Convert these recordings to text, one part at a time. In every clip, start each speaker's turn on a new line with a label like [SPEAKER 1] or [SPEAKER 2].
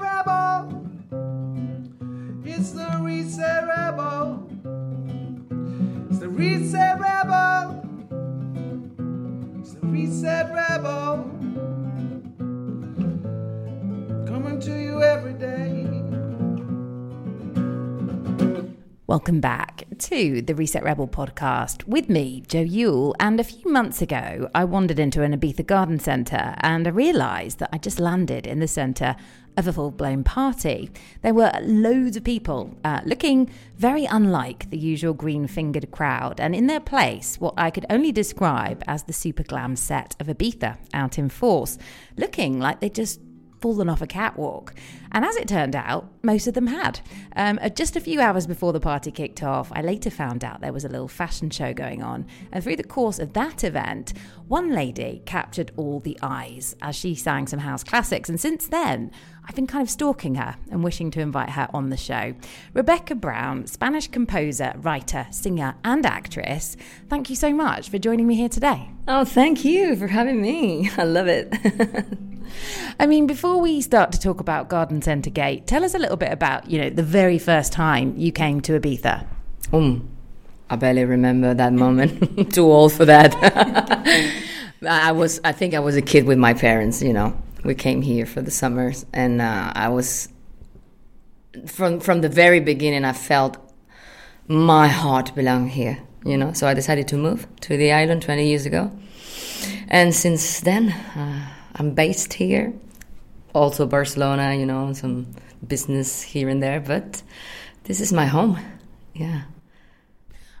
[SPEAKER 1] Rebel. It's the Rebel. It's the Rebel. It's the Rebel. Coming to you every day.
[SPEAKER 2] Welcome back to the Reset Rebel podcast with me, Joe Yule. And a few months ago, I wandered into an Ibiza garden centre and I realised that I just landed in the centre of a full blown party. There were loads of people uh, looking very unlike the usual green fingered crowd, and in their place, what I could only describe as the super glam set of Ibiza out in force, looking like they just fallen off a catwalk. And as it turned out, most of them had. Um, uh, just a few hours before the party kicked off, I later found out there was a little fashion show going on. And through the course of that event, one lady captured all the eyes as she sang some house classics. And since then, I've been kind of stalking her and wishing to invite her on the show. Rebeka Brown, Spanish composer, writer, singer, and actress, thank you so much for joining me here today.
[SPEAKER 3] Oh, thank you for having me. I love it.
[SPEAKER 2] I mean, before we start to talk about Garden Centre Gate, tell us a little bit about, you know, the very first time you came to Ibiza.
[SPEAKER 3] Um, I barely remember that moment. Too old for that. I was, I think I was a kid with my parents, you know. We came here for the summers and uh, I was from from the very beginning I felt my heart belonged here, you know. So I decided to move to the island 20 years ago. And since then, uh, I'm based here. Also Barcelona, you know, some business here and there, but this is my home. Yeah.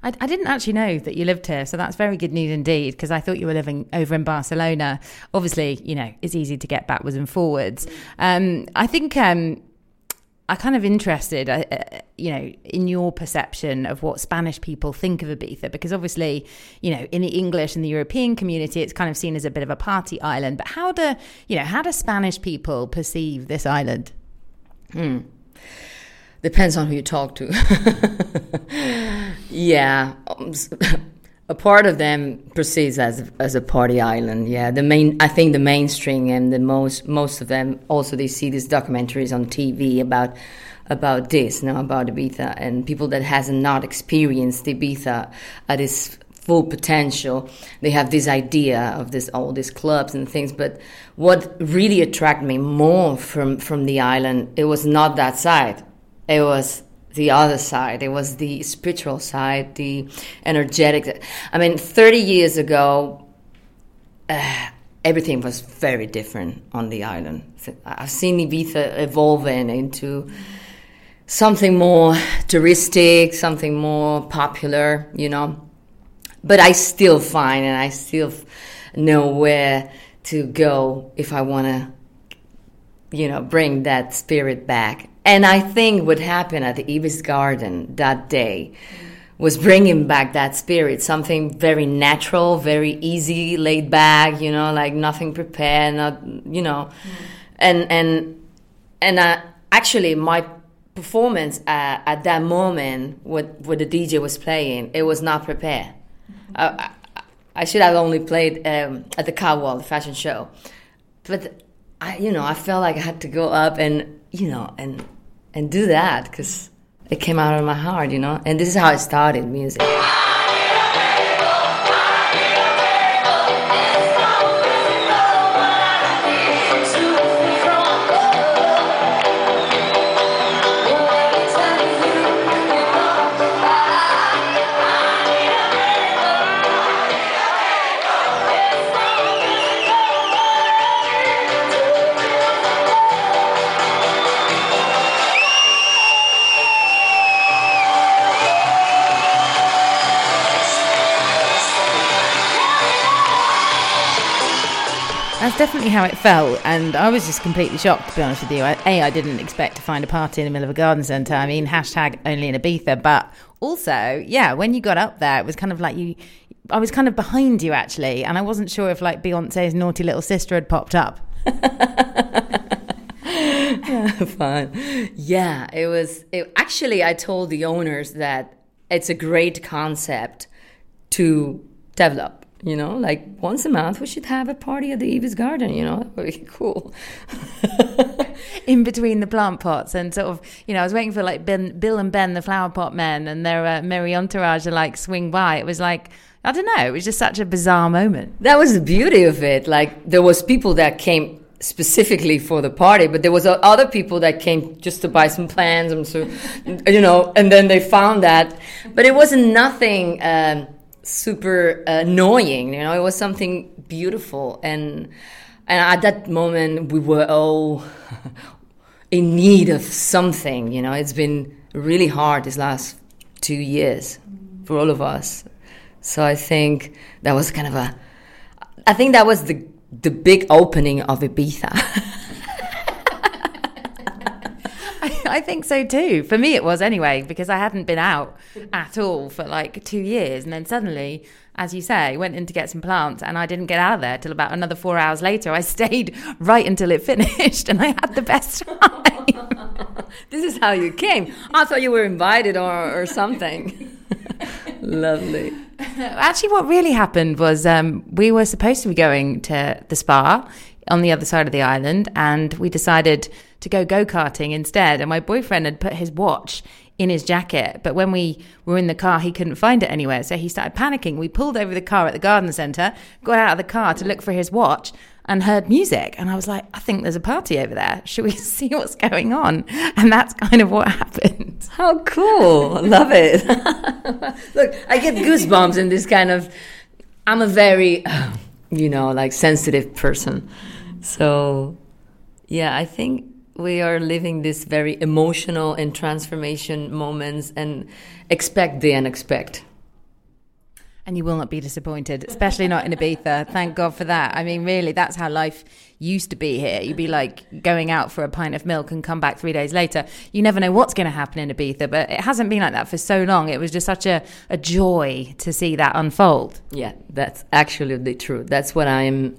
[SPEAKER 2] I, I didn't actually know that you lived here, so that's very good news indeed. Because I thought you were living over in Barcelona. Obviously, you know it's easy to get backwards and forwards. Um, I think um, I kind of interested, uh, uh, you know, in your perception of what Spanish people think of Ibiza, because obviously, you know, in the English and the European community, it's kind of seen as a bit of a party island. But how do you know how do Spanish people perceive this island?
[SPEAKER 3] Hmm. Depends on who you talk to. yeah, um, a part of them perceives as as a party island. Yeah, the main I think the mainstream and the most most of them also they see these documentaries on TV about about this, know, about Ibiza and people that hasn't not experienced Ibiza at its full potential. They have this idea of this all these clubs and things, but what really attracted me more from from the island, it was not that side it was the other side. It was the spiritual side, the energetic. I mean, 30 years ago, uh, everything was very different on the island. I've seen Ibiza evolving into something more touristic, something more popular, you know. But I still find and I still know where to go if I want to, you know, bring that spirit back and I think what happened at the Ibis Garden that day was bringing back that spirit, something very natural, very easy, laid back, you know, like nothing prepared, not, you know, mm. and and and uh, actually my performance uh, at that moment, what what the DJ was playing, it was not prepared. Mm-hmm. Uh, I, I, should have only played um, at the Catwalk, the fashion show, but I, you know, I felt like I had to go up and you know and and do that because it came out of my heart, you know. And this is how I started music.
[SPEAKER 2] That's definitely how it felt, and I was just completely shocked, to be honest with you. A, I didn't expect to find a party in the middle of a garden centre. I mean, hashtag only in Ibiza, but also, yeah, when you got up there, it was kind of like you. I was kind of behind you actually, and I wasn't sure if like Beyonce's naughty little sister had popped up.
[SPEAKER 3] Fun. Yeah, it was. It, actually, I told the owners that it's a great concept to develop you know, like once a month we should have a party at the Ibis Garden. You know, that would be cool.
[SPEAKER 2] in between the plant pots and sort of, you know, I was waiting for like ben, Bill and Ben, the flower pot men, and their uh, merry entourage to like swing by. It was like, I don't know, it was just such a bizarre moment.
[SPEAKER 3] That was the beauty of it. Like there was people that came specifically for the party, but there was other people that came just to buy some plants and so, you know, and then they found that, but it wasn't nothing um, super annoying. You know, it was something beautiful, and and at that moment we were all in need of something. You know, it's been really hard these last two years for all of us. So I think that was kind of a. I think that was the the big opening of Ibiza.
[SPEAKER 2] I, think so too. For me, it was anyway, because I hadn't been out at all for like two years. And then suddenly, as you say, went in to get some plants and I didn't get out of there till about another four hours later. I stayed right until it finished and I had the best time.
[SPEAKER 3] this is how you came. I thought you were invited or, or something. Lovely.
[SPEAKER 2] Actually, what really happened was um, we were supposed to be going to the spa on the other side of the island, and we decided to go go karting instead. And my boyfriend had put his watch in his jacket, but when we were in the car, he couldn't find it anywhere. So he started panicking. We pulled over the car at the garden centre, got out of the car to look for his watch, and heard music. And I was like, I think there's a party over there. Should we see what's going on? And that's kind of what happened.
[SPEAKER 3] How cool. Love it. Look, I get goosebumps in this kind of. I'm a very, you know, like sensitive person. So, yeah, I think we are living this very emotional and transformation moments and expect the unexpected.
[SPEAKER 2] And you will not be disappointed, especially not in Ibiza. Thank God for that. I mean, really, that's how life used to be here. You'd be like going out for a pint of milk and come back three days later. You never know what's going to happen in Ibiza, but it hasn't been like that for so long. It was just such a, a joy to see that unfold.
[SPEAKER 3] Yeah, that's actually true. That's what I'm.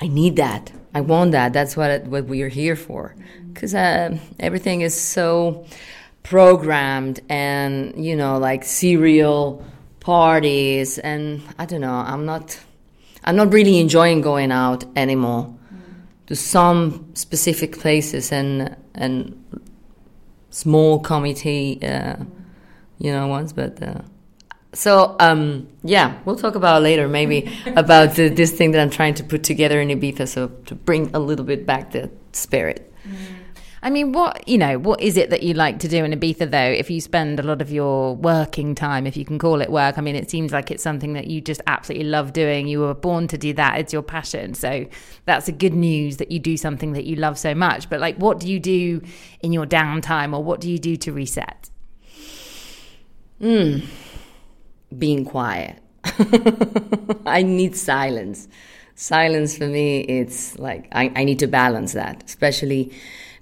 [SPEAKER 3] I need that. I want that. That's what what we are here for, because uh, everything is so programmed and you know like serial parties and I don't know. I'm not. I'm not really enjoying going out anymore to some specific places and and small committee, uh, you know, ones. But uh, so um, yeah, we'll talk about later maybe about the, this thing that I'm trying to put together in Ibiza, so to bring a little bit back the spirit.
[SPEAKER 2] I mean, what you know, what is it that you like to do in Ibiza though? If you spend a lot of your working time, if you can call it work, I mean, it seems like it's something that you just absolutely love doing. You were born to do that; it's your passion. So that's a good news that you do something that you love so much. But like, what do you do in your downtime, or what do you do to reset?
[SPEAKER 3] Mm, being quiet. I need silence. Silence for me, it's like I, I need to balance that, especially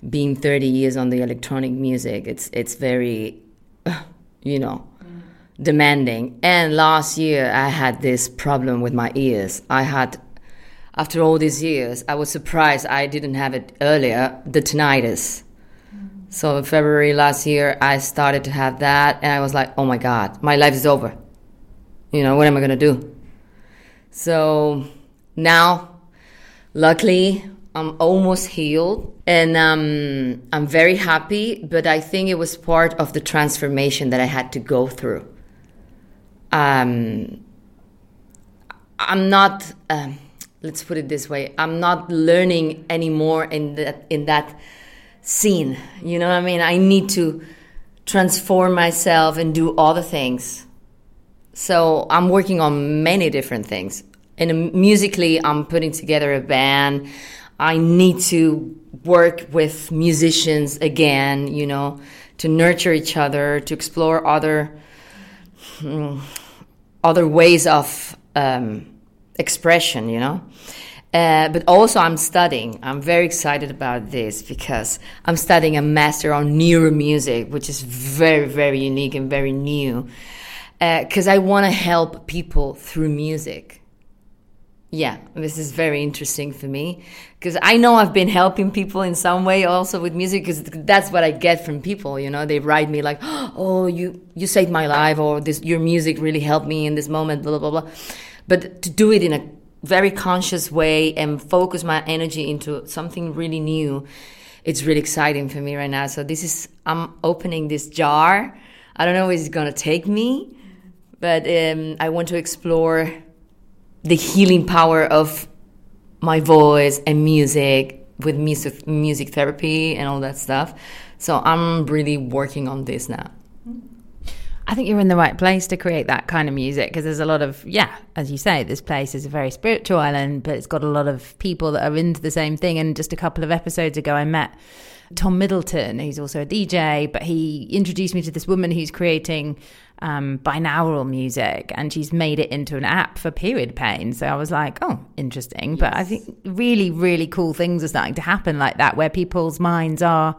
[SPEAKER 3] being 30 years on the electronic music, it's it's very, you know, demanding. And last year I had this problem with my ears. I had, after all these years, I was surprised I didn't have it earlier. The tinnitus. So in February last year, I started to have that, and I was like, "Oh my God, my life is over." You know, what am I gonna do? So now, luckily, I'm almost healed and um, I'm very happy, but I think it was part of the transformation that I had to go through. Um, I'm not, um, let's put it this way, I'm not learning anymore in that, in that scene. You know what I mean? I need to transform myself and do other things. So I'm working on many different things. And musically, I'm putting together a band. I need to work with musicians again, you know, to nurture each other, to explore other um, other ways of um, expression, you know. Uh, but also, I'm studying. I'm very excited about this because I'm studying a master on neuro music, which is very, very unique and very new. Because uh, I want to help people through music yeah, this is very interesting for me because I know I've been helping people in some way also with music because that's what I get from people. You know, they write me like, "Oh, you you saved my life," or "This your music really helped me in this moment." Blah blah blah. But to do it in a very conscious way and focus my energy into something really new it's really exciting for me right now. So this is I'm opening this jar. I don't know where it's gonna take me, but um, I want to explore the healing power of my voice and music with music, music therapy and all that stuff. So I'm really working on this now.
[SPEAKER 2] I think you're in the right place to create that kind of music because there's a lot of, yeah, as you say, this place is a very spiritual island, but it's got a lot of people that are into the same thing. And just a couple of episodes ago, I met Tom Middleton, who's also a DJ, but he introduced me to this woman who's creating um, binaural music and she's made it into an app for period pain. So I was like, oh, interesting. Yes. But I think really, really cool things are starting to happen like that where people's minds are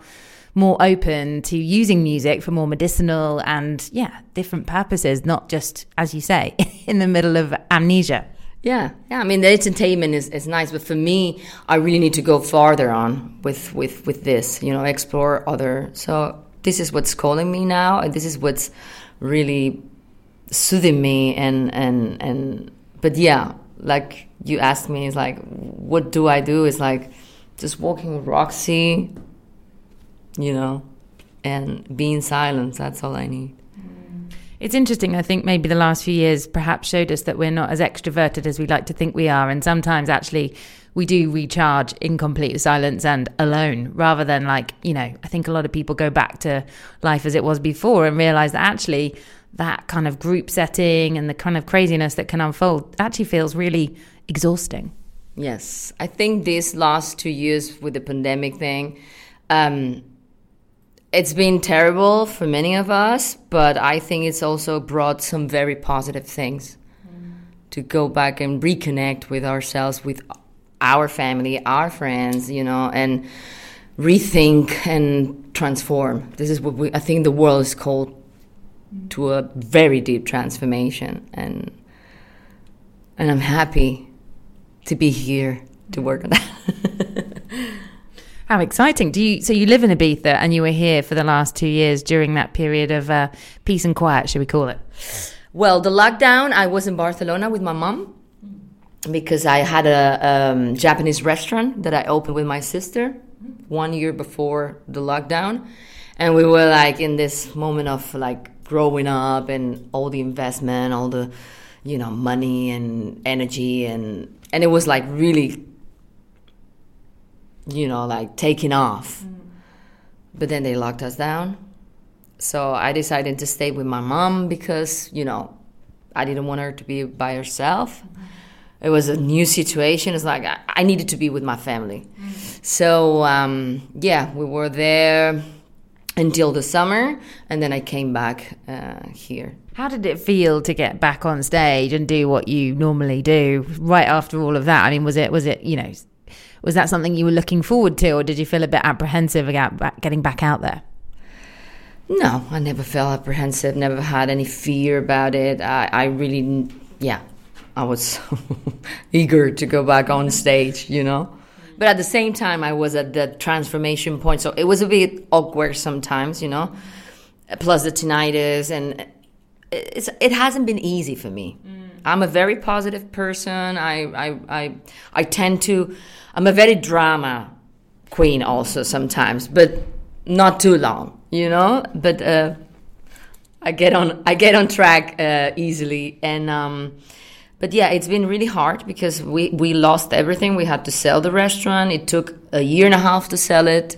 [SPEAKER 2] more open to using music for more medicinal and yeah different purposes not just as you say in the middle of amnesia
[SPEAKER 3] yeah yeah i mean the entertainment is, is nice but for me i really need to go farther on with with with this you know explore other so this is what's calling me now and this is what's really soothing me and and and but yeah like you asked me it's like what do i do it's like just walking with roxy you know, and being in silence. That's all I need.
[SPEAKER 2] It's interesting. I think maybe the last few years perhaps showed us that we're not as extroverted as we like to think we are. And sometimes actually we do recharge in complete silence and alone rather than like, you know, I think a lot of people go back to life as it was before and realize that actually that kind of group setting and the kind of craziness that can unfold actually feels really exhausting.
[SPEAKER 3] Yes. I think these last two years with the pandemic thing, um, it's been terrible for many of us, but I think it's also brought some very positive things mm. to go back and reconnect with ourselves, with our family, our friends, you know, and rethink and transform. This is what we, I think the world is called to a very deep transformation, and and I'm happy to be here to work on that.
[SPEAKER 2] How exciting! Do you so you live in Ibiza and you were here for the last two years during that period of uh, peace and quiet, should we call it?
[SPEAKER 3] Well, the lockdown, I was in Barcelona with my mom because I had a um, Japanese restaurant that I opened with my sister one year before the lockdown, and we were like in this moment of like growing up and all the investment, all the you know money and energy and and it was like really you know, like taking off. Mm. But then they locked us down. So I decided to stay with my mom because, you know, I didn't want her to be by herself. Mm-hmm. It was a new situation. It's like I, I needed to be with my family. Mm. So, um, yeah, we were there until the summer and then I came back uh, here.
[SPEAKER 2] How did it feel to get back on stage and do what you normally do right after all of that? I mean, was it was it you know was that something you were looking forward to, or did you feel a bit apprehensive about getting back out there?
[SPEAKER 3] No, I never felt apprehensive, never had any fear about it. I, I really, yeah, I was eager to go back on stage, you know? But at the same time, I was at the transformation point, so it was a bit awkward sometimes, you know? Plus the tinnitus, and it's, it hasn't been easy for me. Mm. I'm a very positive person. I, I, I, I tend to I'm a very drama queen also sometimes, but not too long, you know. But uh, I get on I get on track uh, easily, and um, but yeah, it's been really hard because we we lost everything. We had to sell the restaurant. It took a year and a half to sell it,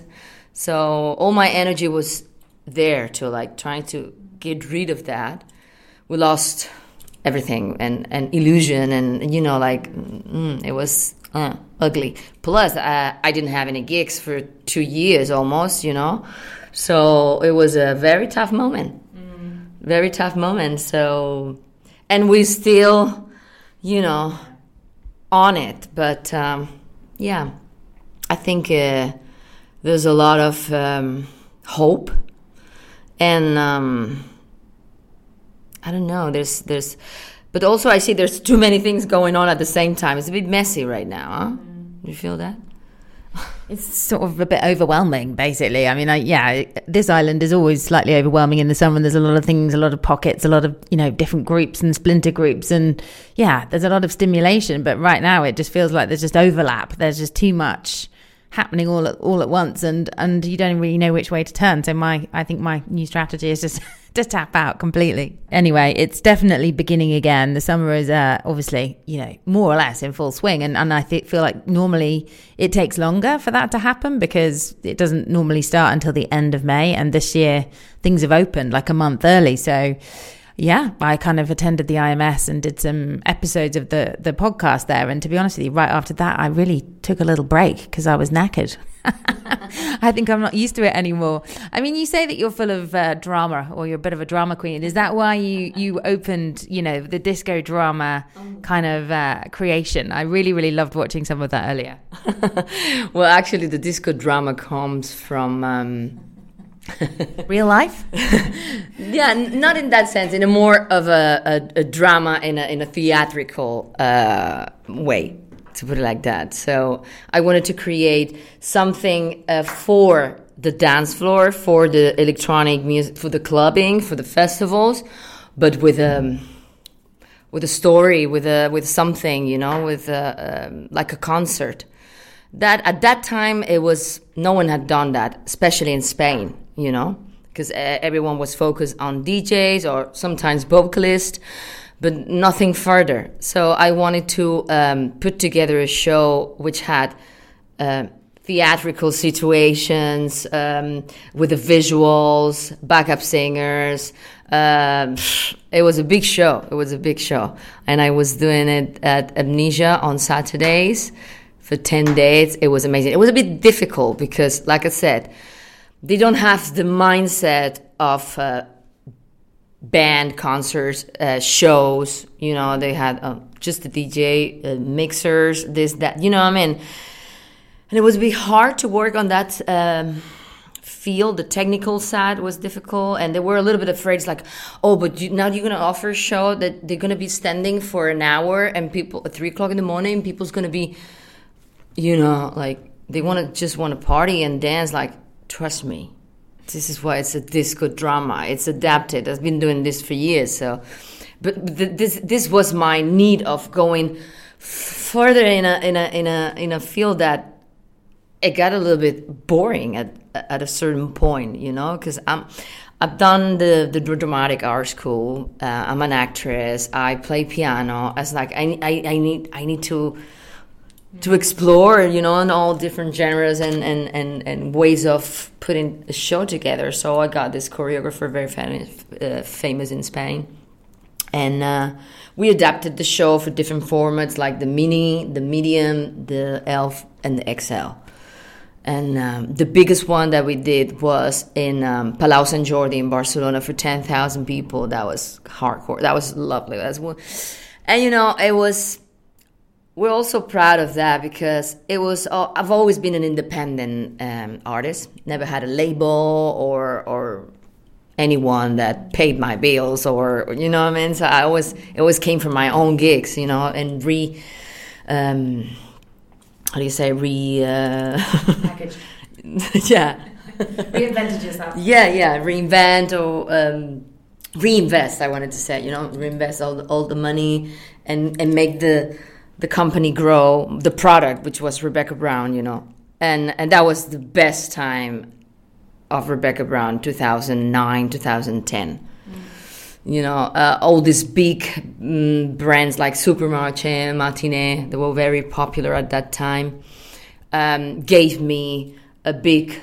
[SPEAKER 3] so all my energy was there to like trying to get rid of that. We lost everything and and illusion and you know like mm, it was uh, ugly. Plus, uh, I didn't have any gigs for two years almost, you know. So it was a very tough moment. Mm. Very tough moment. So, and we still, you know, on it. But um, yeah, I think uh, there's a lot of um, hope, and um, I don't know. There's there's but also, I see there's too many things going on at the same time. It's a bit messy right now, huh? Mm. You feel that?
[SPEAKER 2] It's sort of a bit overwhelming, basically. I mean, I, yeah, this island is always slightly overwhelming in the summer. And There's a lot of things, a lot of pockets, a lot of you know different groups and splinter groups, and yeah, there's a lot of stimulation. But right now, it just feels like there's just overlap. There's just too much happening all at all at once and and you don't really know which way to turn so my i think my new strategy is just to tap out completely anyway it's definitely beginning again the summer is uh, obviously you know more or less in full swing and, and i th- feel like normally it takes longer for that to happen because it doesn't normally start until the end of may and this year things have opened like a month early so yeah, I kind of attended the IMS and did some episodes of the the podcast there. And to be honest with you, right after that, I really took a little break because I was knackered. I think I'm not used to it anymore. I mean, you say that you're full of uh, drama, or you're a bit of a drama queen. Is that why you you opened, you know, the disco drama kind of uh, creation? I really, really loved watching some of that earlier.
[SPEAKER 3] well, actually, the disco drama comes from. Um,
[SPEAKER 2] Real life?
[SPEAKER 3] yeah, not in that sense. In a more of a, a, a drama in a in a theatrical uh, way, to put it like that. So I wanted to create something uh, for the dance floor, for the electronic music, for the clubbing, for the festivals, but with a um, with a story, with a with something, you know, with a, um, like a concert. That at that time it was no one had done that, especially in Spain you know, because everyone was focused on DJs or sometimes vocalists, but nothing further. So I wanted to um, put together a show which had uh, theatrical situations um, with the visuals, backup singers. Um, it was a big show. It was a big show, and I was doing it at Amnesia on Saturdays for ten days. It was amazing. It was a bit difficult because, like I said they don't have the mindset of uh, band concerts, uh, shows. You know, they had uh, just the DJ, uh, mixers, this, that. You know I mean? And it was bit hard to work on that um, field. The technical side was difficult, and they were a little bit afraid. It's like, oh, but you, now you're gonna offer a show that they're gonna be standing for an hour, and people at three o'clock in the morning, people's gonna be, you know, like they want to just want to party and dance like trust me this is why it's a disco drama it's adapted i've been doing this for years so but this this was my need of going further in a in a in a in a field that it got a little bit boring at at a certain point you know because i'm I've done the, the dramatic art school. Uh, I'm an actress. I play piano. As like I, I, I need I need to to explore, you know, in all different genres and, and, and, and ways of putting a show together. So I got this choreographer, very famous, uh, famous in Spain. And uh, we adapted the show for different formats like the mini, the medium, the ELF, and the XL. And um, the biggest one that we did was in um, Palau Sant Jordi in Barcelona for 10,000 people. That was hardcore. That was lovely. That's one. And, you know, it was we're also proud of that because it was i've always been an independent um, artist. Never had a label or or anyone that paid my bills or you know what i mean? So i always it always came from my own gigs you know and re um, how do you say re uh,
[SPEAKER 2] package
[SPEAKER 3] yeah.
[SPEAKER 2] Reinvented yourself.
[SPEAKER 3] Yeah yeah reinvent or um, reinvest i wanted to say you know reinvest all the, all the money and and make the the company grow, the product, which was Rebeka Brown, you know, and and that was the best time of Rebeka Brown, 2009, 2010. Mm. You know, uh, all these big mm, brands like Supermartxé, Martinet, they were very popular at that time, um, gave me a big,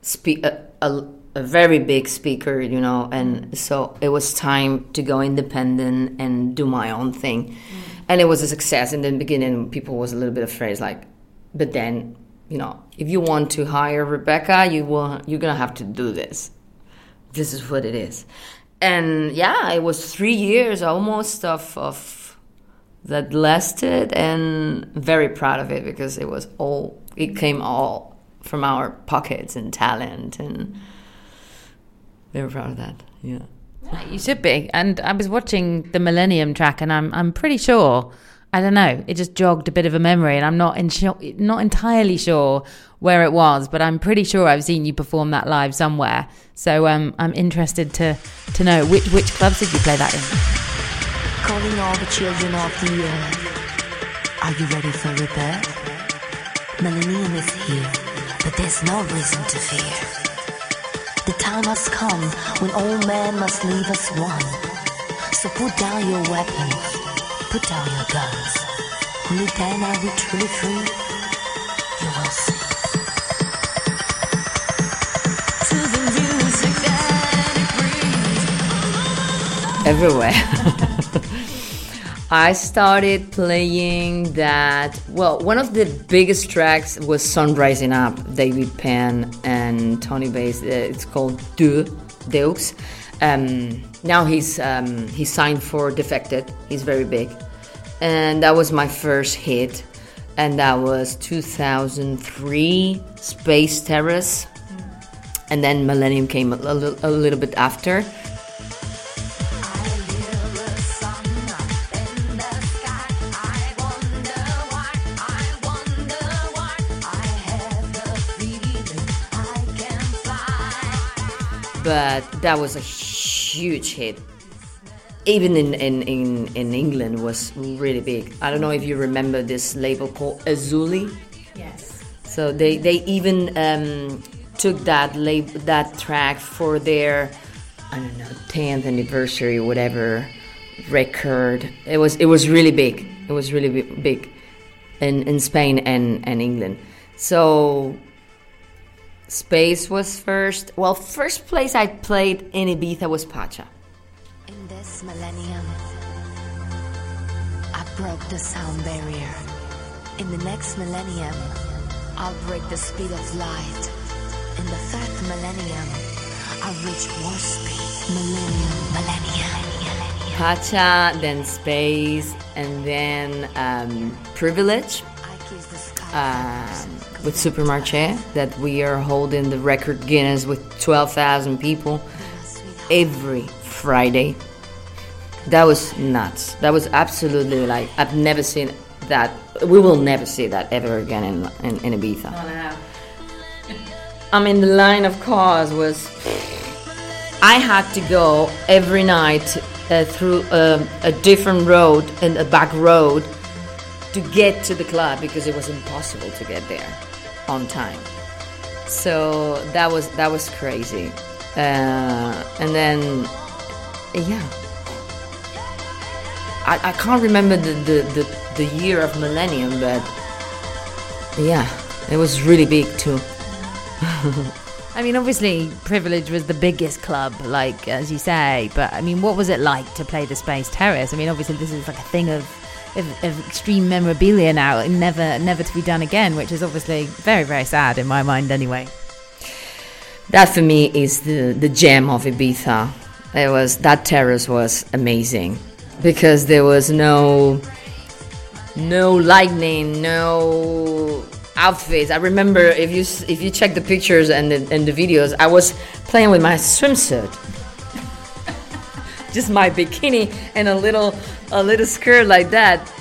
[SPEAKER 3] spe- a, a, a very big speaker, you know, and so it was time to go independent and do my own thing. Mm and it was a success. In the beginning, people was a little bit afraid, like, but then, you know, if you want to hire Rebeka, you will, you're gonna have to do this. This is what it is, and yeah, it was three years almost of of that lasted, and very proud of it because it was all, it came all from our pockets and talent, and very proud of that. Yeah.
[SPEAKER 2] You should be. And I was watching the Millennium track, and I'm I'm pretty sure. I don't know. It just jogged a bit of a memory, and I'm not in not entirely sure where it was, but I'm pretty sure I've seen you perform that live somewhere. So um, I'm interested to to know which which clubs did you play that in?
[SPEAKER 4] Calling all the children of the earth. Are you ready for rebirth? Millennium is here, but there's no reason to fear. The time has come when all men must leave us one. So put down your weapons, put down your guns. Only then are we truly free. You will see. To the music that it brings.
[SPEAKER 3] everywhere. I started playing that. Well, one of the biggest tracks was Sun Rising Up, David Penn and Tony Bass. Uh, it's called Deux, Deux. Um, now he's um, he's signed for Defected. He's very big, and that was my first hit, and that was 2003, Space Terrace, and then Millennium came a, little, a little bit after. That was a huge hit. Even in, in, in, in England was really big. I don't know if you remember this label called Azuli.
[SPEAKER 2] Yes.
[SPEAKER 3] So they, they even um, took that lab, that track for their I don't know 10th anniversary or whatever record. It was it was really big. It was really big in, in Spain and, and England. So Space was first. Well, first place I played in Ibiza was Pacha.
[SPEAKER 4] In this millennium, I broke the sound barrier. In the next millennium, I'll break the speed of light. In the third millennium, I'll reach warp speed. Millennium, millennium.
[SPEAKER 3] Pacha, then Space, and then um, Privilege um, with Supermartxé that we are holding the record Guinness with 12,000 people every Friday. That was nuts. That was absolutely like, I've never seen that. We will never see that ever again in, in, in Ibiza. I mean, the line of cars was. I had to go every night uh, through um, a different road and a back road to get to the club because it was impossible to get there on time. So that was that was crazy. Uh, and then, yeah, I, I can't remember the, the, the, the year of Millennium, but yeah, it was really big too.
[SPEAKER 2] I mean, obviously, Privilege was the biggest club, like as you say. But I mean, what was it like to play the Space Terrace? I mean, obviously, this is like a thing of of, of extreme memorabilia now, never never to be done again, which is obviously very very sad in my mind, anyway.
[SPEAKER 3] That for me is the, the gem of Ibiza. It was that terrace was amazing because there was no no lightning, no outfits. I remember if you if you check the pictures and the, and the videos, I was playing with my swimsuit, just my bikini and a little a little skirt like that,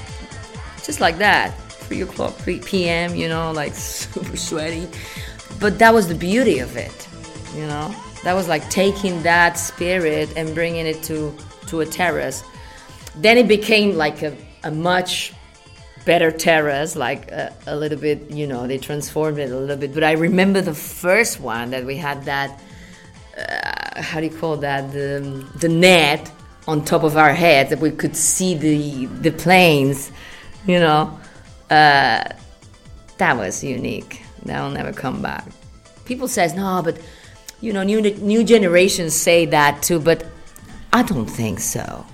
[SPEAKER 3] just like that. Three o'clock, three p.m. You know, like super sweaty, but that was the beauty of it. You know, that was like taking that spirit and bringing it to to a terrace. Then it became like a, a much better terrace, like a, a little bit, you know, they transformed it a little bit. But I remember the first one that we had that, uh, how do you call that, the, the net on top of our heads that we could see the, the planes, you know. Uh, that was unique. That will never come back. People says, no, but, you know, new, new generations say that too, but I don't think so.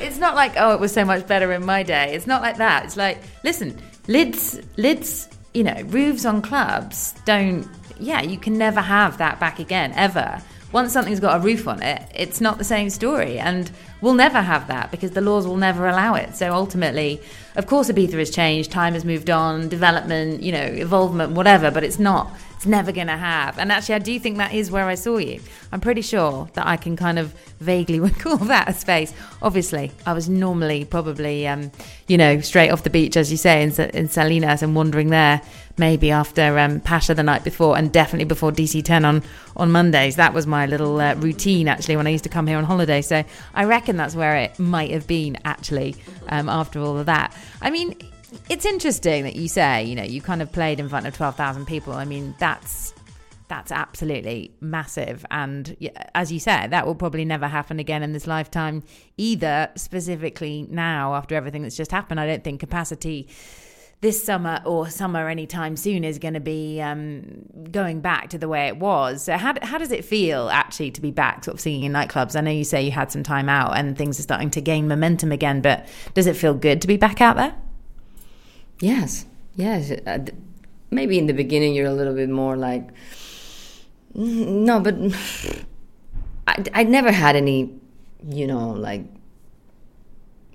[SPEAKER 2] It's not like oh, it was so much better in my day. It's not like that. It's like listen, lids, lids, you know, roofs on clubs don't. Yeah, you can never have that back again ever. Once something's got a roof on it, it's not the same story, and we'll never have that because the laws will never allow it. So ultimately, of course, Ibiza has changed. Time has moved on, development, you know, evolvement, whatever. But it's not. It's never going to have. And actually, I do think that is where I saw you. I'm pretty sure that I can kind of vaguely recall that a space. Obviously, I was normally probably, um, you know, straight off the beach, as you say, in, in Salinas and wandering there maybe after um, Pacha the night before and definitely before DC10 on, on Mondays. That was my little uh, routine actually when I used to come here on holiday. So I reckon that's where it might have been actually um, after all of that. I mean, it's interesting that you say, you know, you kind of played in front of 12,000 people. I mean, that's that's absolutely massive and as you said that will probably never happen again in this lifetime either specifically now after everything that's just happened i don't think capacity this summer or summer anytime soon is going to be um, going back to the way it was. So how, how does it feel actually to be back sort of singing in nightclubs? I know you say you had some time out and things are starting to gain momentum again, but does it feel good to be back out there?
[SPEAKER 3] Yes, yes. Uh, maybe in the beginning you're a little bit more like, mm, no, but I, I never had any, you know, like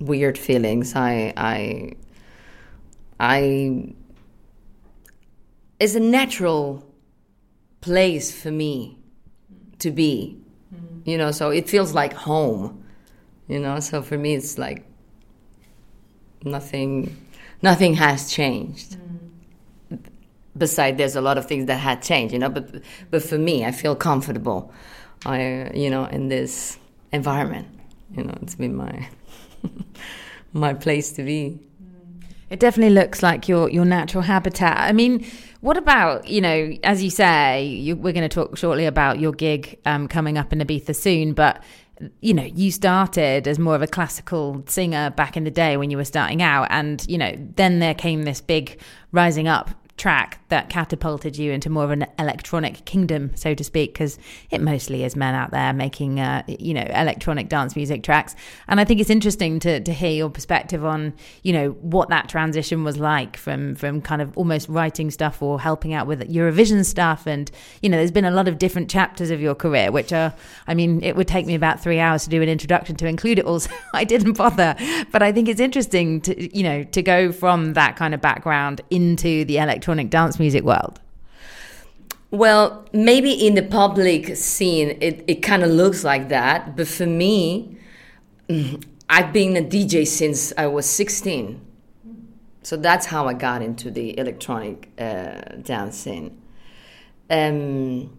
[SPEAKER 3] weird feelings. I, I, I it's a natural place for me to be. Mm-hmm. You know, so it feels like home. You know, so for me it's like nothing nothing has changed. Mm. Besides there's a lot of things that had changed, you know, but but for me I feel comfortable. I you know, in this environment. You know, it's been my my place to be.
[SPEAKER 2] It definitely looks like your your natural habitat. I mean, what about you know, as you say, you, we're going to talk shortly about your gig um, coming up in Ibiza soon, but you know, you started as more of a classical singer back in the day when you were starting out, and you know, then there came this big rising up track that catapulted you into more of an electronic kingdom, so to speak, because it mostly is men out there making, uh, you know, electronic dance music tracks. And I think it's interesting to, to hear your perspective on, you know, what that transition was like from from kind of almost writing stuff or helping out with Eurovision stuff. And you know, there's been a lot of different chapters of your career, which are, I mean, it would take me about three hours to do an introduction to include it all, so I didn't bother. But I think it's interesting to, you know, to go from that kind of background into the electronic dance music world?
[SPEAKER 3] Well, maybe in the public scene, it, it kind of looks like that. But for me, I've been a DJ since I was 16. So that's how I got into the electronic uh, dance scene. Um,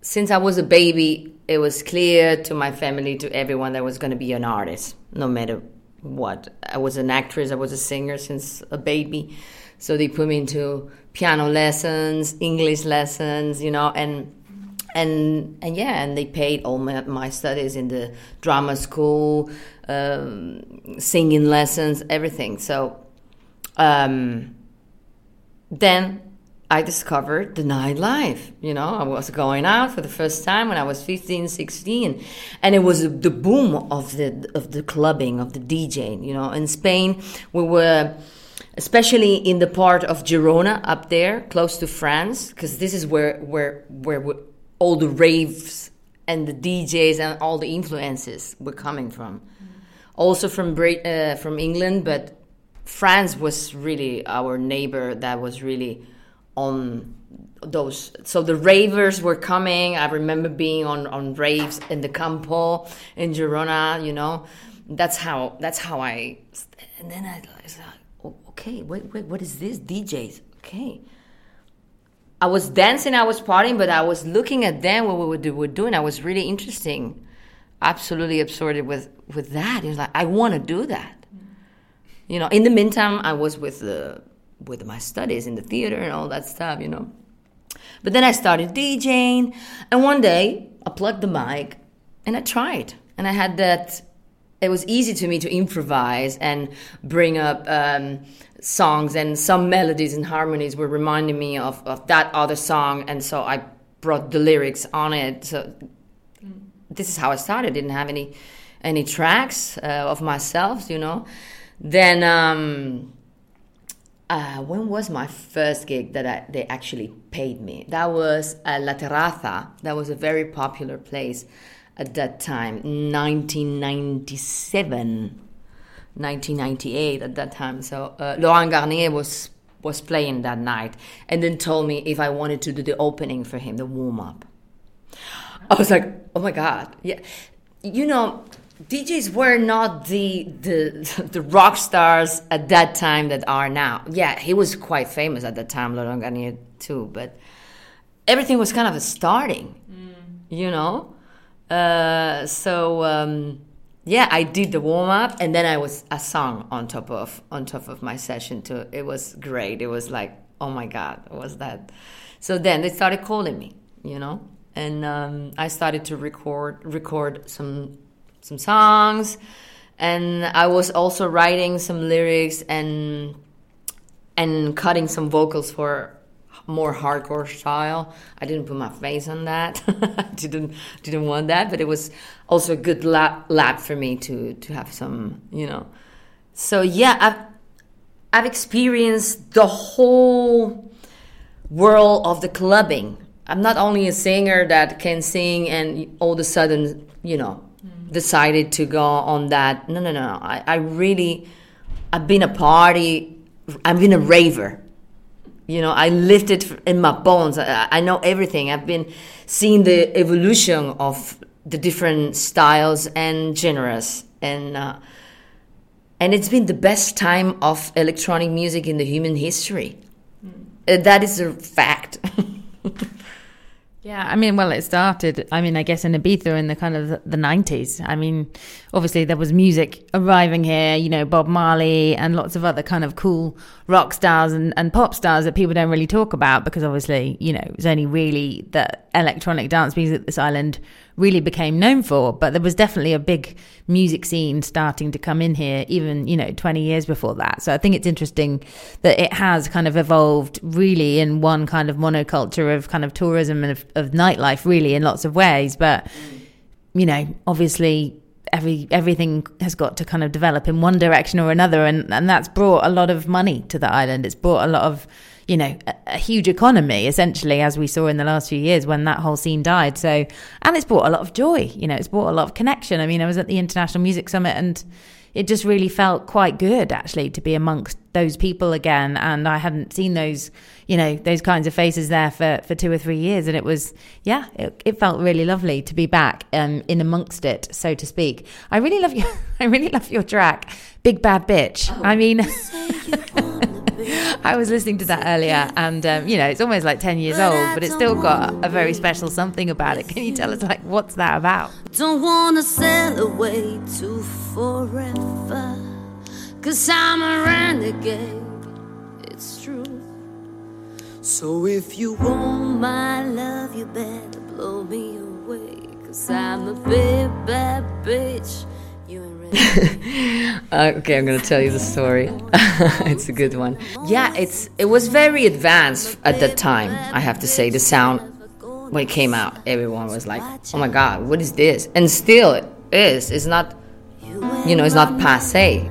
[SPEAKER 3] since I was a baby, it was clear to my family, to everyone, that I was going to be an artist, no matter what. I was an actress, I was a singer since a baby. So they put me into piano lessons, English lessons, you know, and and and yeah, and they paid all my, my studies in the drama school, um, singing lessons, everything. So um, then I discovered the nightlife. You know, I was going out for the first time when I was 15, 16, and it was the boom of the of the clubbing, of the DJing. You know, in Spain we were especially in the part of Girona up there, close to France, because this is where where where all the raves and the DJs and all the influences were coming from. Mm. Also from uh, from England, but France was really our neighbor that was really on those so the ravers were coming i remember being on on raves in the campo in girona you know that's how that's how i and then i, okay, wait, wait, what is this? DJs, okay. I was dancing, I was partying, but I was looking at them, what we were doing. I was really interesting, absolutely absorbed with, with that. It was like, I want to do that. You know, in the meantime, I was with, the, with my studies in the theater and all that stuff, you know. But then I started DJing, and one day I plugged the mic and I tried. And I had that it was easy to me to improvise and bring up um, songs and some melodies and harmonies were reminding me of, of that other song and so i brought the lyrics on it. So this is how i started. Didn't have any any tracks uh, of myself you know. Then um, uh, when was my first gig that I, they actually paid me? That was uh, la terraza. That was a very popular place at that time 1997 1998 at that time. So uh, Laurent Garnier was was playing that night, and then told me if I wanted to do the opening for him, the warm up. I was like, oh my god, yeah. You know, DJs were not the the the rock stars at that time that are now. Yeah, he was quite famous at that time, Laurent Garnier too, but everything was kind of starting. Mm. You know, uh, so. Um, yeah, I did the warm up, and then I was a song on top of on top of my session too. It was great. It was like, oh my god, what was that? So then they started calling me, you know, and um, I started to record record some some songs, and I was also writing some lyrics and and cutting some vocals for more hardcore style. I didn't put my face on that. Didn't didn't want that, but it was also a good lap, lap for me to to have some, you know. So yeah, I've I've experienced the whole world of the clubbing. I'm not only a singer that can sing and all of a sudden, you know, mm. decided to go on that. No, no, no. I, I really, I've been a party, I've been a raver. You know, I lived it in my bones. I, I know everything. I've been seeing the evolution of the different styles and genres, and uh, and it's been the best time of electronic music in the human history. Uh, that is a fact.
[SPEAKER 2] Yeah, I mean, well, it started. I mean, I guess in Ibiza in the kind of the nineties. I mean, obviously there was music arriving here. You know, Bob Marley and lots of other kind of cool rock stars and, and pop stars that people don't really talk about because obviously, you know, it was only really that electronic dance music this island really became known for. But there was definitely a big music scene starting to come in here, even, you know, 20 years before that. So I think it's interesting that it has kind of evolved really in one kind of monoculture of kind of tourism and of, of nightlife, really, in lots of ways. But, you know, obviously every everything has got to kind of develop in one direction or another and and that's brought a lot of money to the island it's brought a lot of you know a, a, huge economy essentially as we saw in the last few years when that whole scene died. So and it's brought a lot of joy you know it's brought a lot of connection. I mean i was at the international music summit and it just really felt quite good actually to be amongst those people again and i hadn't seen those you know those kinds of faces there for for two or three years and it was yeah it, it felt really lovely to be back um, in amongst it so to speak i really love you i really love your track big bad bitch i mean I was listening to that earlier, and um, you know, it's almost like 10 years old, but it's still got a very special something about it. Can you tell us, like, what's that about?
[SPEAKER 5] Don't wanna sail away to forever, cause I'm a renegade, it's true. So if you want my love, you better blow me away, cause I'm a big bad bitch.
[SPEAKER 3] Okay, I'm gonna tell you the story. it's a good one. Yeah, it's it was very advanced at that time. I have to say the sound when it came out, everyone was like, "Oh my god, what is this?" And still, it is. It's not, you know, it's not passe.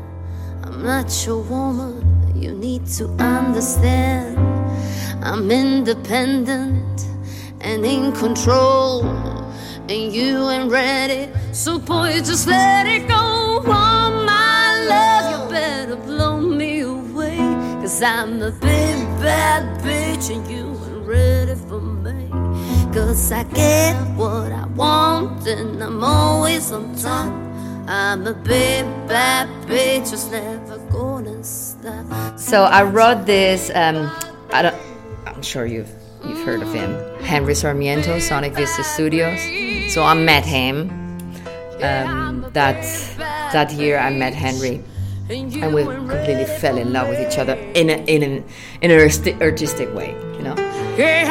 [SPEAKER 5] I'm not your woman, you need to understand. I'm independent and in control, and you ain't ready. So, boy, just let it go. On my love, you better blow me away. Cause I'm a big bad bitch, and you ain't ready for me. Cause I get what I want, and I'm always on top. I'm a big bad bitch, just never gonna stop.
[SPEAKER 3] So I wrote this. Um, I don't. I'm sure you've you've heard of him, Henry Sarmiento, Sonic Vista Studios. So I met him. Um, that that year I met Henry, and we completely fell in love with each other in a, in an in an artistic way, you know.
[SPEAKER 5] Hey,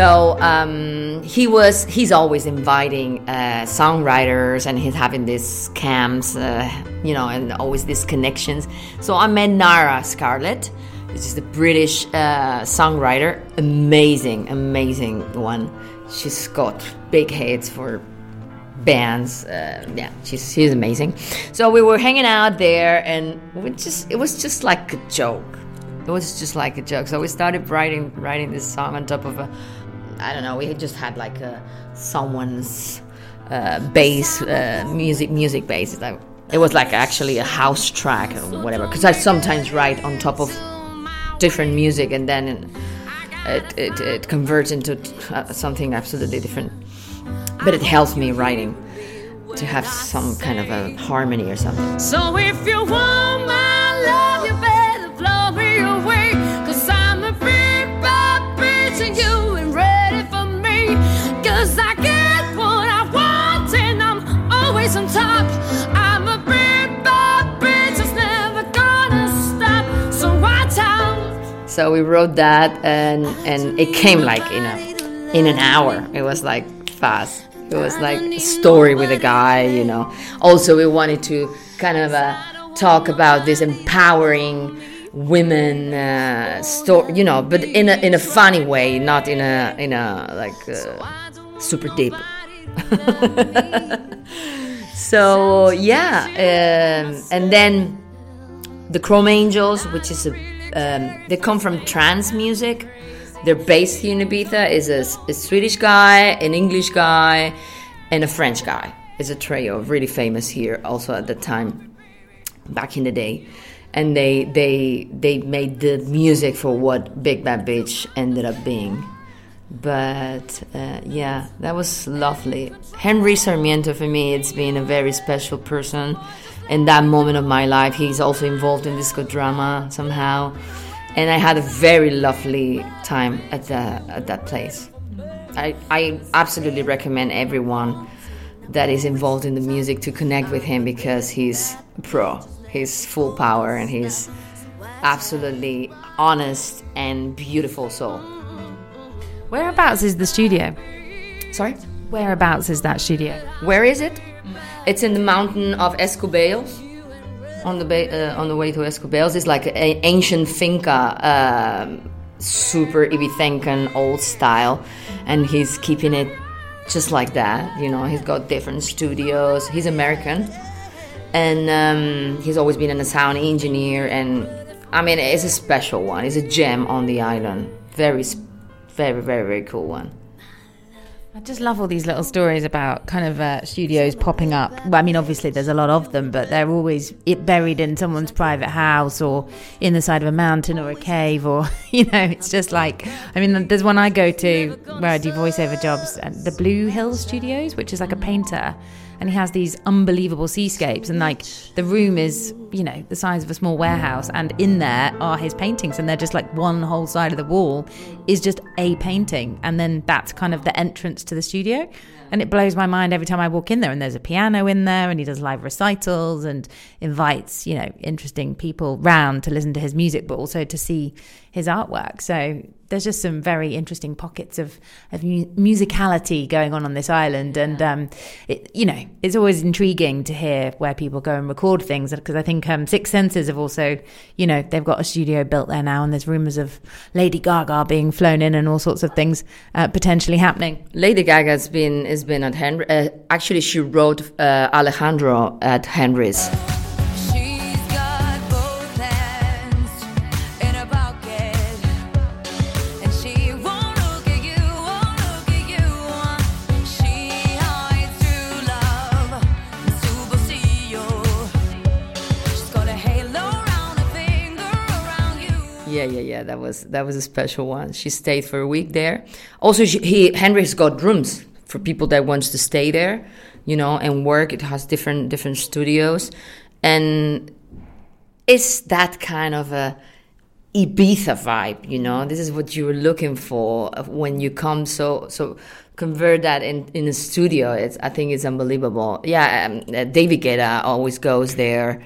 [SPEAKER 3] So um, he was he's always inviting uh, songwriters and he's having these camps, uh, you know, and always these connections. So I met Nara Scarlett, which is the British uh, songwriter, amazing, amazing one. She's got big hits for bands. Uh, yeah, she's she's amazing. So we were hanging out there, and we just it was just like a joke. It was just like a joke. So we started writing writing this song on top of a, I don't know. We just had like a someone's uh, bass uh, music music bass. It was like actually a house track or whatever. Because I sometimes write on top of different music, and then it it, it converts into uh, something absolutely different. but it helps me writing to have some kind of a harmony or something.
[SPEAKER 5] So if you want my love, you better So
[SPEAKER 3] we wrote that, and and it came like in a in an hour. It was like fast. It was like a story with a guy, you know. Also, we wanted to kind of uh, talk about this empowering women uh, story, you know, but in a in a funny way, not in a in a like uh, super deep. so yeah, um, and then the Chrome Angels, which is a um, they come from trance music. They're based here in Ibiza. Is a, a Swedish guy, an English guy, and a French guy. It's a trio, really famous here also at the time, back in the day. And they they they made the music for what Big Bad Bitch ended up being. But uh, yeah, that was lovely. Henry Sarmiento for me, it's been a very special person in that moment of my life. He's also involved in disco drama somehow, and I had a very lovely time at the at that place. I I absolutely recommend everyone that is involved in the music to connect with him because he's pro. He's full power and he's absolutely honest and beautiful soul.
[SPEAKER 2] Whereabouts is the studio?
[SPEAKER 3] Sorry.
[SPEAKER 2] Whereabouts is that studio?
[SPEAKER 3] Where is it? It's in the mountain of Es Cubells. On the uh, on the way to Es Cubells, it's like an ancient finca, um, super Ibizancan old style, and he's keeping it just like that. You know, he's got different studios. He's American, and um, he's always been a sound engineer. And I mean, it's a special one. It's a gem on the island. Very, very, very, very cool one.
[SPEAKER 2] I just love all these little stories about kind of uh, studios popping up. Well, I mean, obviously there's a lot of them, but they're always buried in someone's private house or in the side of a mountain or a cave, or you know, it's just like. I mean, there's one I go to where I do voiceover jobs at the Blue Hill Studios, which is like a painter, and he has these unbelievable seascapes, and like the room is you know the size of a small warehouse, and in there are his paintings, and they're just like one whole side of the wall is just a painting, and then that's kind of the entrance to the studio. And it blows my mind every time I walk in there. And there's a piano in there. And he does live recitals and invites, you know, interesting people round to listen to his music, but also to see his artwork. So there's just some very interesting pockets of, of mu- musicality going on on this island. And, um, it, you know, it's always intriguing to hear where people go and record things because I think um, Six Senses have also, you know, they've got a studio built there now and there's rumours of Lady Gaga being flown in and all sorts of things uh, potentially happening.
[SPEAKER 3] Lady Gaga's been has been at Henry. Uh, actually, she wrote uh, Alejandro at Henry's. Yeah. That was that was a special one. She stayed for a week there. Also, she, he Henry's got rooms for people that wants to stay there, you know, and work. It has different different studios, and it's that kind of a Ibiza vibe, you know. This is what you were looking for when you come. So so convert that in in a studio. It's I think it's unbelievable. Yeah, um, uh, David Guetta always goes there.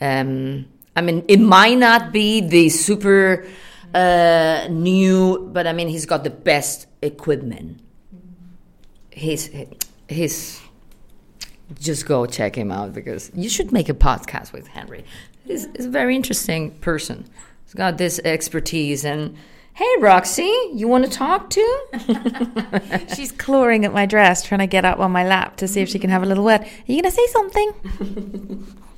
[SPEAKER 3] Um, I mean, it might not be the super uh, new, but I mean, he's got the best equipment. He's he's just go check him out because you should make a podcast with Henry. He's, he's a very interesting person. He's got this expertise and. Hey Roxy, you want to talk to?
[SPEAKER 2] She's clawing at my dress, trying to get up on my lap to see if she can have a little word. Are you going to say something?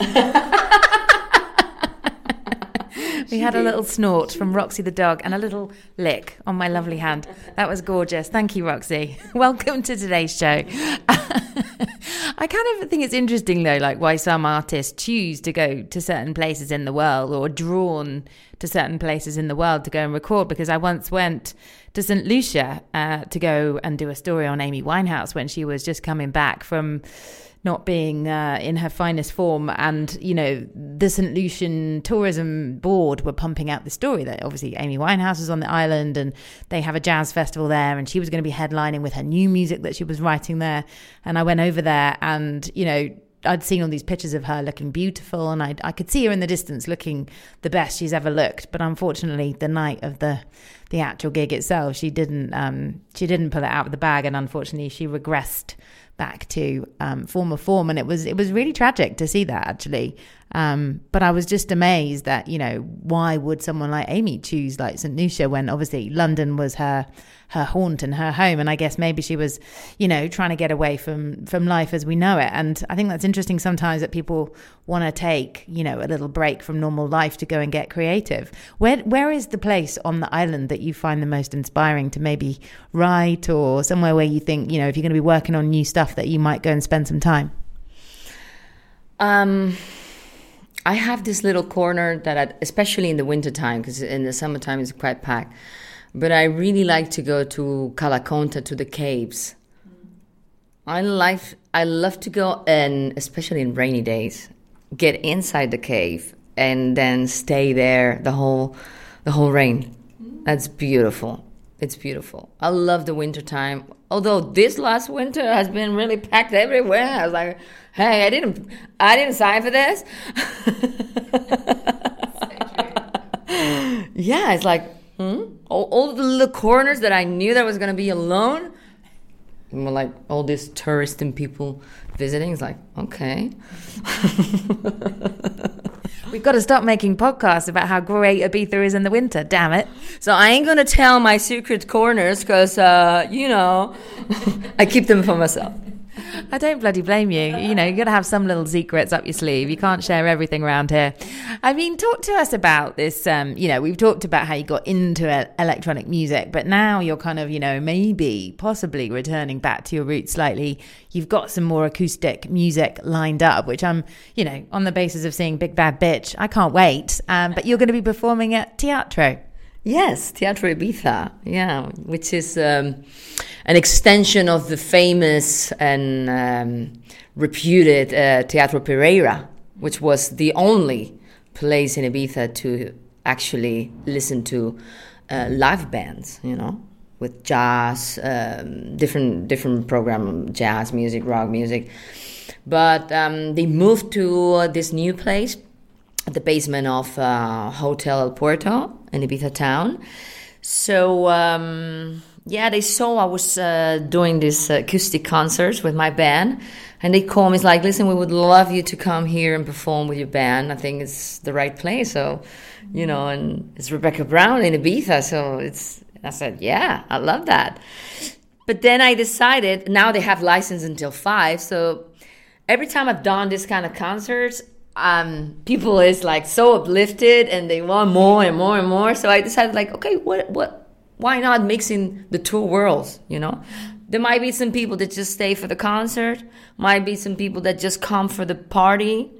[SPEAKER 2] we had a little snort from Roxy the dog and a little lick on my lovely hand. That was gorgeous. Thank you, Roxy. Welcome to today's show. I kind of think it's interesting though, like why some artists choose to go to certain places in the world or drawn to certain places in the world to go and record. Because I once went to St. Lucia uh, to go and do a story on Amy Winehouse when she was just coming back from not being uh, in her finest form. And, you know, the St. Lucian Tourism Board were pumping out the story that obviously Amy Winehouse was on the island and they have a jazz festival there and she was going to be headlining with her new music that she was writing there. And I went over there and, you know, I'd seen all these pictures of her looking beautiful, and I I could see her in the distance looking the best she's ever looked. But unfortunately, the night of the the actual gig itself, she didn't um, she didn't pull it out of the bag, and unfortunately, she regressed back to um, former form, and it was it was really tragic to see that actually. Um, but I was just amazed that you know why would someone like Amy choose like St Lucia when obviously London was her her haunt and her home, and I guess maybe she was you know trying to get away from from life as we know it. And I think that's interesting sometimes that people want to take you know a little break from normal life to go and get creative. Where where is the place on the island that you find the most inspiring to maybe write or somewhere where you think you know if you're going to be working on new stuff that you might go and spend some time?
[SPEAKER 3] Um, I have this little corner that, I, especially in the wintertime, because in the summertime it's quite packed. But I really like to go to Cala Conta to the caves. I like I love to go and especially in rainy days, get inside the cave and then stay there the whole the whole rain. That's beautiful. It's beautiful. I love the wintertime. Although this last winter has been really packed everywhere. I was like, hey, I didn't I didn't sign for this. yeah, it's like hmm? all, all the corners that I knew that I was gonna be alone. And like all these tourists and people visiting. It's like, okay.
[SPEAKER 2] We've got to stop making podcasts about how great Ibiza is in the winter. Damn it!
[SPEAKER 3] So I ain't gonna tell my secret corners because, uh, you know, I keep them for myself.
[SPEAKER 2] I don't bloody blame you. You know, you've got to have some little secrets up your sleeve. You can't share everything around here. I mean, talk to us about this. Um, you know, we've talked about how you got into electronic music, but now you're kind of, you know, maybe, possibly returning back to your roots slightly. You've got some more acoustic music lined up, which I'm, you know, on the basis of seeing Big Bad Bitch, I can't wait. Um, but you're going to be performing at Teatro.
[SPEAKER 3] Yes, Teatro Ibiza, yeah, which is um, an extension of the famous and um, reputed uh, Teatro Pereyra, which was the only place in Ibiza to actually listen to uh, live bands, you know, with jazz, um, different different program, jazz music, rock music. But um, they moved to uh, this new place at the basement of uh, Hotel El Puerto in Ibiza town. So um, yeah, they saw I was uh, doing this acoustic concerts with my band, and they called me. It's like, listen, we would love you to come here and perform with your band. I think it's the right place. So, you know, and it's Rebeka Brown in Ibiza. So it's. I said, yeah, I love that. But then I decided. Now they have license until five. So every time I've done this kind of concerts, um, people is like so uplifted and they want more and more and more. So I decided like, okay, what what why not mixing the two worlds, you know? There might be some people that just stay for the concert, might be some people that just come for the party,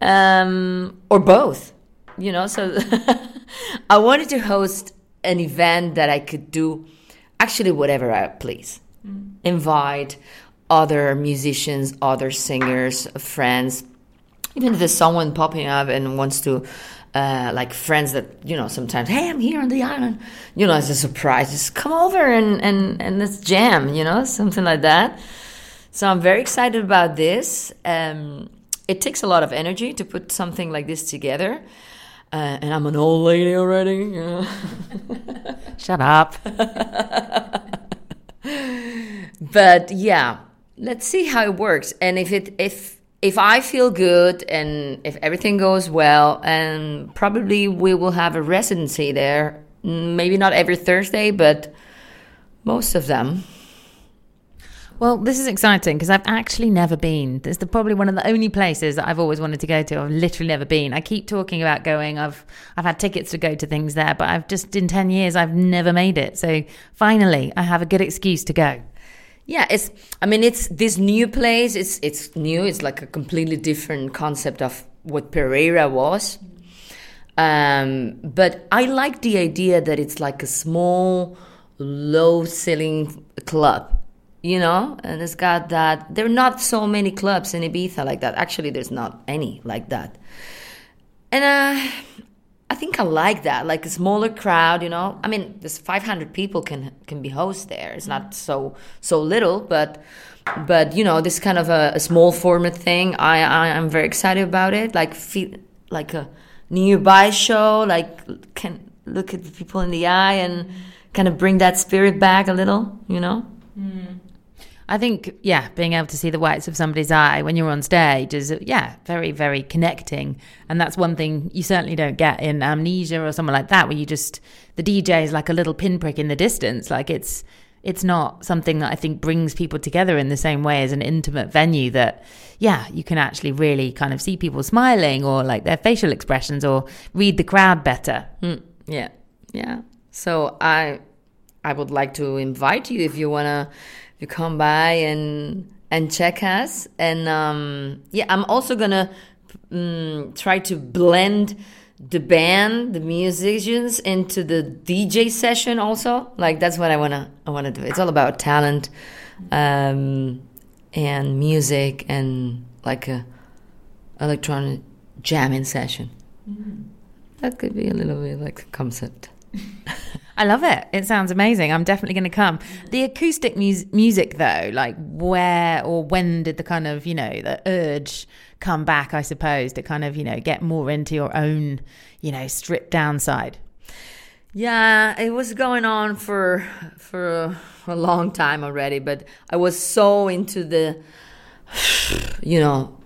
[SPEAKER 3] um, or both, you know. So I wanted to host an event that I could do actually whatever I please. Invite other musicians, other singers, friends, even if there's someone popping up and wants to uh, like friends that you know sometimes hey i'm here on the island. You know as a surprise. Just come over and and and let's jam you know something like that. So i'm very excited about this. Um, it takes a lot of energy to put something like this together. Uh, and i'm an old lady already you know.
[SPEAKER 2] Shut up.
[SPEAKER 3] but yeah let's see how it works. And if it if if i feel good and if everything goes well and probably we will have a residency there maybe not every thursday but most of them
[SPEAKER 2] Well, this is exciting because I've actually never been. This is the, probably one of the only places that I've always wanted to go to. I've literally never been. I keep talking about going. I've I've had tickets to go to things there, but I've just in ten years I've never made it. So finally, I have a good excuse to go.
[SPEAKER 3] Yeah it's i mean it's this new place it's it's new it's like a completely different concept of what Pereyra was. Um, but i like the idea that it's like a small low ceiling club you know? And it's got that there are not so many clubs in ibiza like that. Actually there's not any like that. And uh, I think I like that, like a smaller crowd. You know, I mean, there's 500 people can can be host there. It's not so so little, but but you know, this kind of a, a small format thing. I, I am very excited about it. Like feel like a nearby show. Like can look at the people in the eye and kind of bring that spirit back a little. You know. Mm.
[SPEAKER 2] I think, yeah, being able to see the whites of somebody's eye when you're on stage is, yeah, very, very connecting. And that's one thing you certainly don't get in Amnesia or somewhere like that, where you just, the DJ is like a little pinprick in the distance. Like it's, it's not something that I think brings people together in the same way as an intimate venue that, yeah, you can actually really kind of see people smiling or like their facial expressions or read the crowd better.
[SPEAKER 3] Mm, yeah, yeah. So I, I would like to invite you if you wanna, you come by and and check us. And um, yeah, I'm also gonna mm, try to blend the band, the musicians, into the DJ session. Also, like that's what I wanna I wanna do. It's all about talent, um, and music, and like a electronic jamming session. That could be a little bit like a concept.
[SPEAKER 2] I love it. It sounds amazing. I'm definitely going to come. The acoustic mus- music, though, like where or when did the kind of, you know, the urge come back, I suppose, to kind of, you know, get more into your own, you know, stripped down side?
[SPEAKER 3] Yeah, it was going on for for a, a long time already, but I was so into the, you know,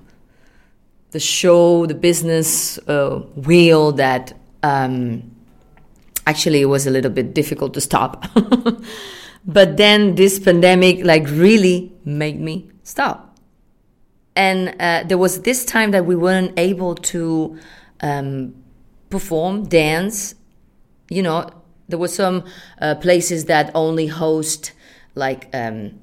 [SPEAKER 3] the show, the business uh, wheel that um, actually it was a little bit difficult to stop. but then this pandemic like really made me stop. And uh, there was this time that we weren't able to um, perform, dance. You know, there were some uh, places that only host like um,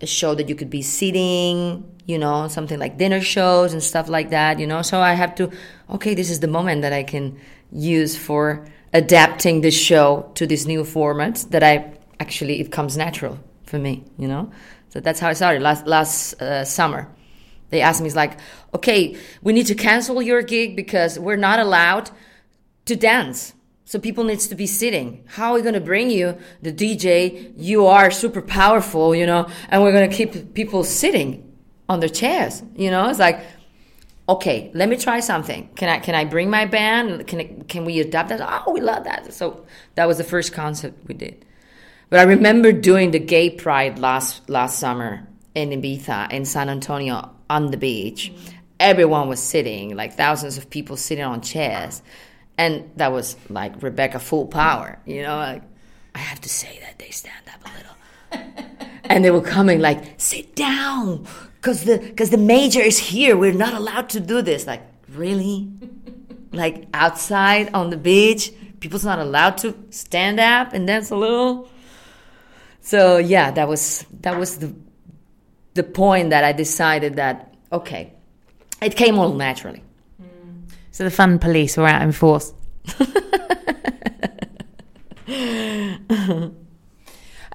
[SPEAKER 3] a show that you could be sitting, you know, something like dinner shows and stuff like that, you know. So I have to, okay, this is the moment that I can use for adapting the show to this new format that I actually, it comes natural for me, you know. So that's how I started last, last uh, summer. They asked me, it's like, okay, we need to cancel your gig because we're not allowed to dance. So people needs to be sitting. How are we going to bring you the DJ? You are super powerful, you know, and we're going to keep people sitting on their chairs, you know? It's like, okay, let me try something. Can I can I bring my band? Can I, can we adapt that? Oh, we love that. So that was the first concert we did. But I remember doing the gay pride last last summer in Ibiza in San Antonio on the beach. Everyone was sitting, like thousands of people sitting on chairs. And that was like Rebeka full power, you know, like I have to say that they stand up a little. and they were coming like, sit down, cause the cause the major is here. We're not allowed to do this. Like, really? like outside on the beach, people's not allowed to stand up and dance a little. So yeah, that was that was the the point that I decided that okay, it came all naturally. Mm.
[SPEAKER 2] So the fun police were out in force.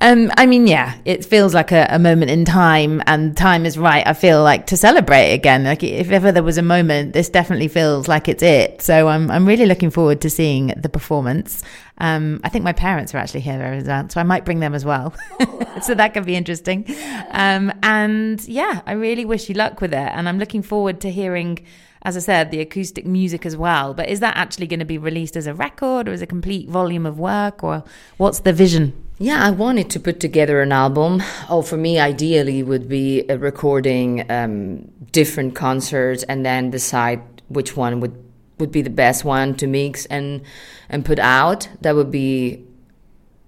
[SPEAKER 2] Um, I mean, yeah, it feels like a, a moment in time, and time is right. I feel like to celebrate again. Like if ever there was a moment, this definitely feels like it's it. So I'm I'm really looking forward to seeing the performance. Um, I think my parents are actually here as well, so I might bring them as well. so that could be interesting. Um, and yeah, I really wish you luck with it, and I'm looking forward to hearing. As I said, the acoustic music as well. But is that actually going to be released as a record or as a complete volume of work, or what's the vision?
[SPEAKER 3] Yeah, I wanted to put together an album. Oh, for me, ideally, would be a recording um, different concerts and then decide which one would would be the best one to mix and and put out. That would be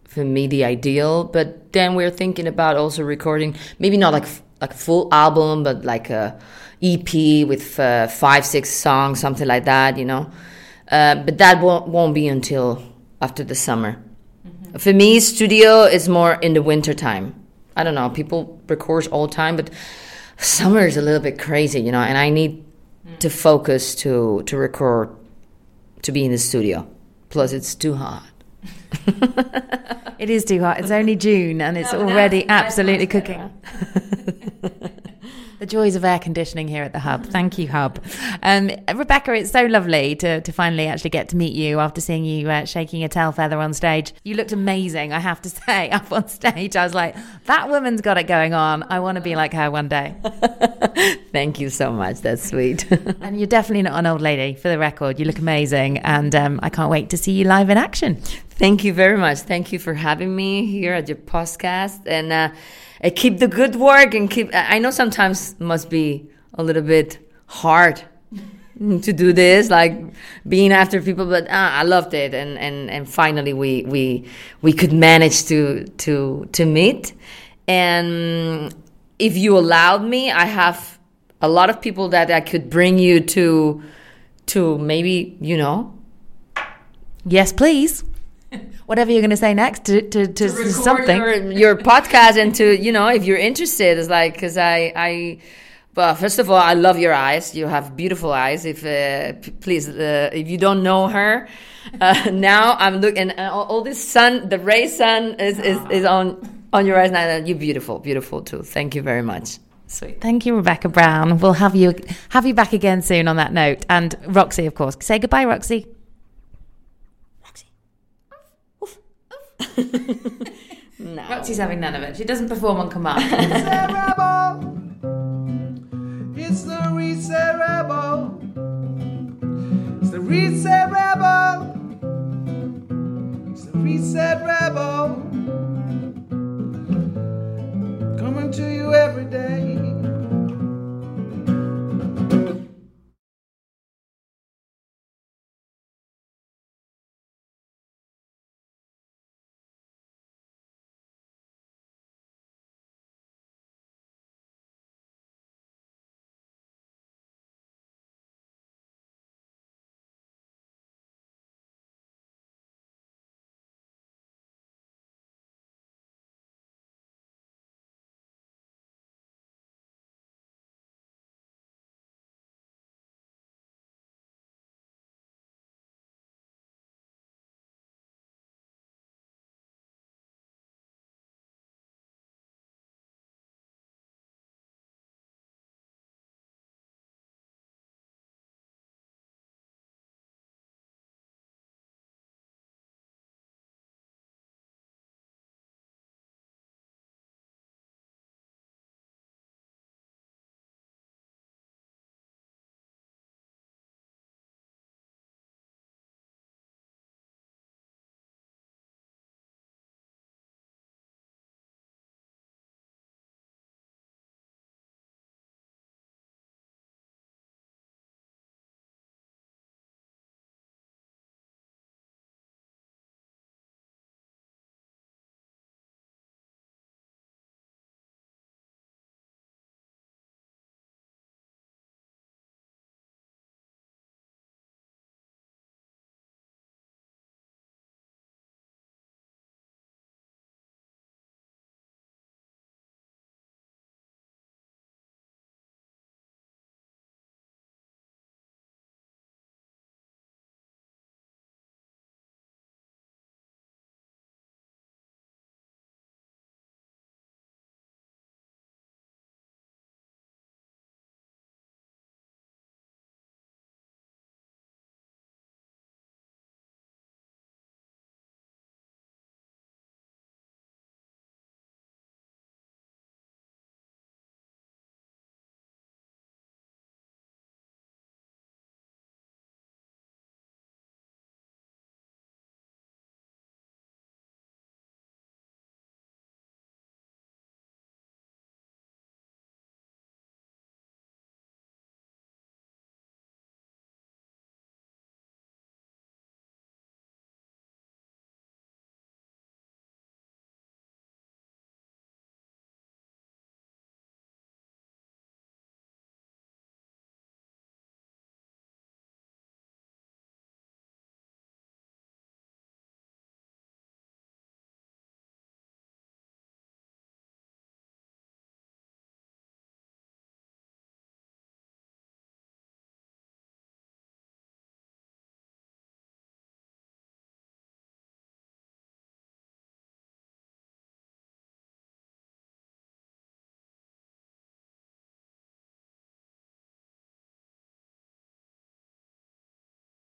[SPEAKER 3] for me the ideal. But then we're thinking about also recording maybe not like like a full album, but like a EP with uh, five six songs, something like that. You know, uh, but that won't won't be until after the summer. For me, studio is more in the winter time. I don't know. People record all the time, but summer is a little bit crazy, you know. And I need to focus to to record, to be in the studio. Plus, it's too hot.
[SPEAKER 2] It is too hot. It's only June and it's already absolutely cooking. the joys of air conditioning here at the Hub. Thank you, Hub. Um, Rebeka, it's so lovely to, to finally actually get to meet you after seeing you uh, shaking a tail feather on stage. You looked amazing, I have to say, up on stage. I was like, that woman's got it going on. I want to be like her one day.
[SPEAKER 3] Thank you so much. That's sweet.
[SPEAKER 2] And you're definitely not an old lady, for the record. You look amazing. And um, I can't wait to see you live in action.
[SPEAKER 3] Thank you very much. Thank you for having me here at your podcast, and uh, uh, keep the good work. And keep. I know sometimes must be a little bit hard to do this, like being after people, but uh, I loved it, and, and, and finally we we we could manage to to to meet. And if you allowed me, I have a lot of people that I could bring you to to maybe you know
[SPEAKER 2] Yes, please. Whatever you're going to say next to, to, to, something.
[SPEAKER 3] your, your podcast and to you know if you're interested it's like because i i well first of all i love your eyes you have beautiful eyes if uh, p- please uh, if you don't know her uh, now i'm looking and all, all this sun the ray sun is, is, is on on your eyes now you're beautiful beautiful too thank you very much sweet
[SPEAKER 2] Thank you, Rebeka Brown. We'll have you have you back again soon on that note. And Roxy, of course. Say goodbye, Roxy.
[SPEAKER 3] No.
[SPEAKER 2] Roxy's having none of it. She doesn't perform on command.
[SPEAKER 1] Reset Rebel. It's the Reset Rebel. It's the Reset Rebel. It's the Reset Rebel. Coming to you every day.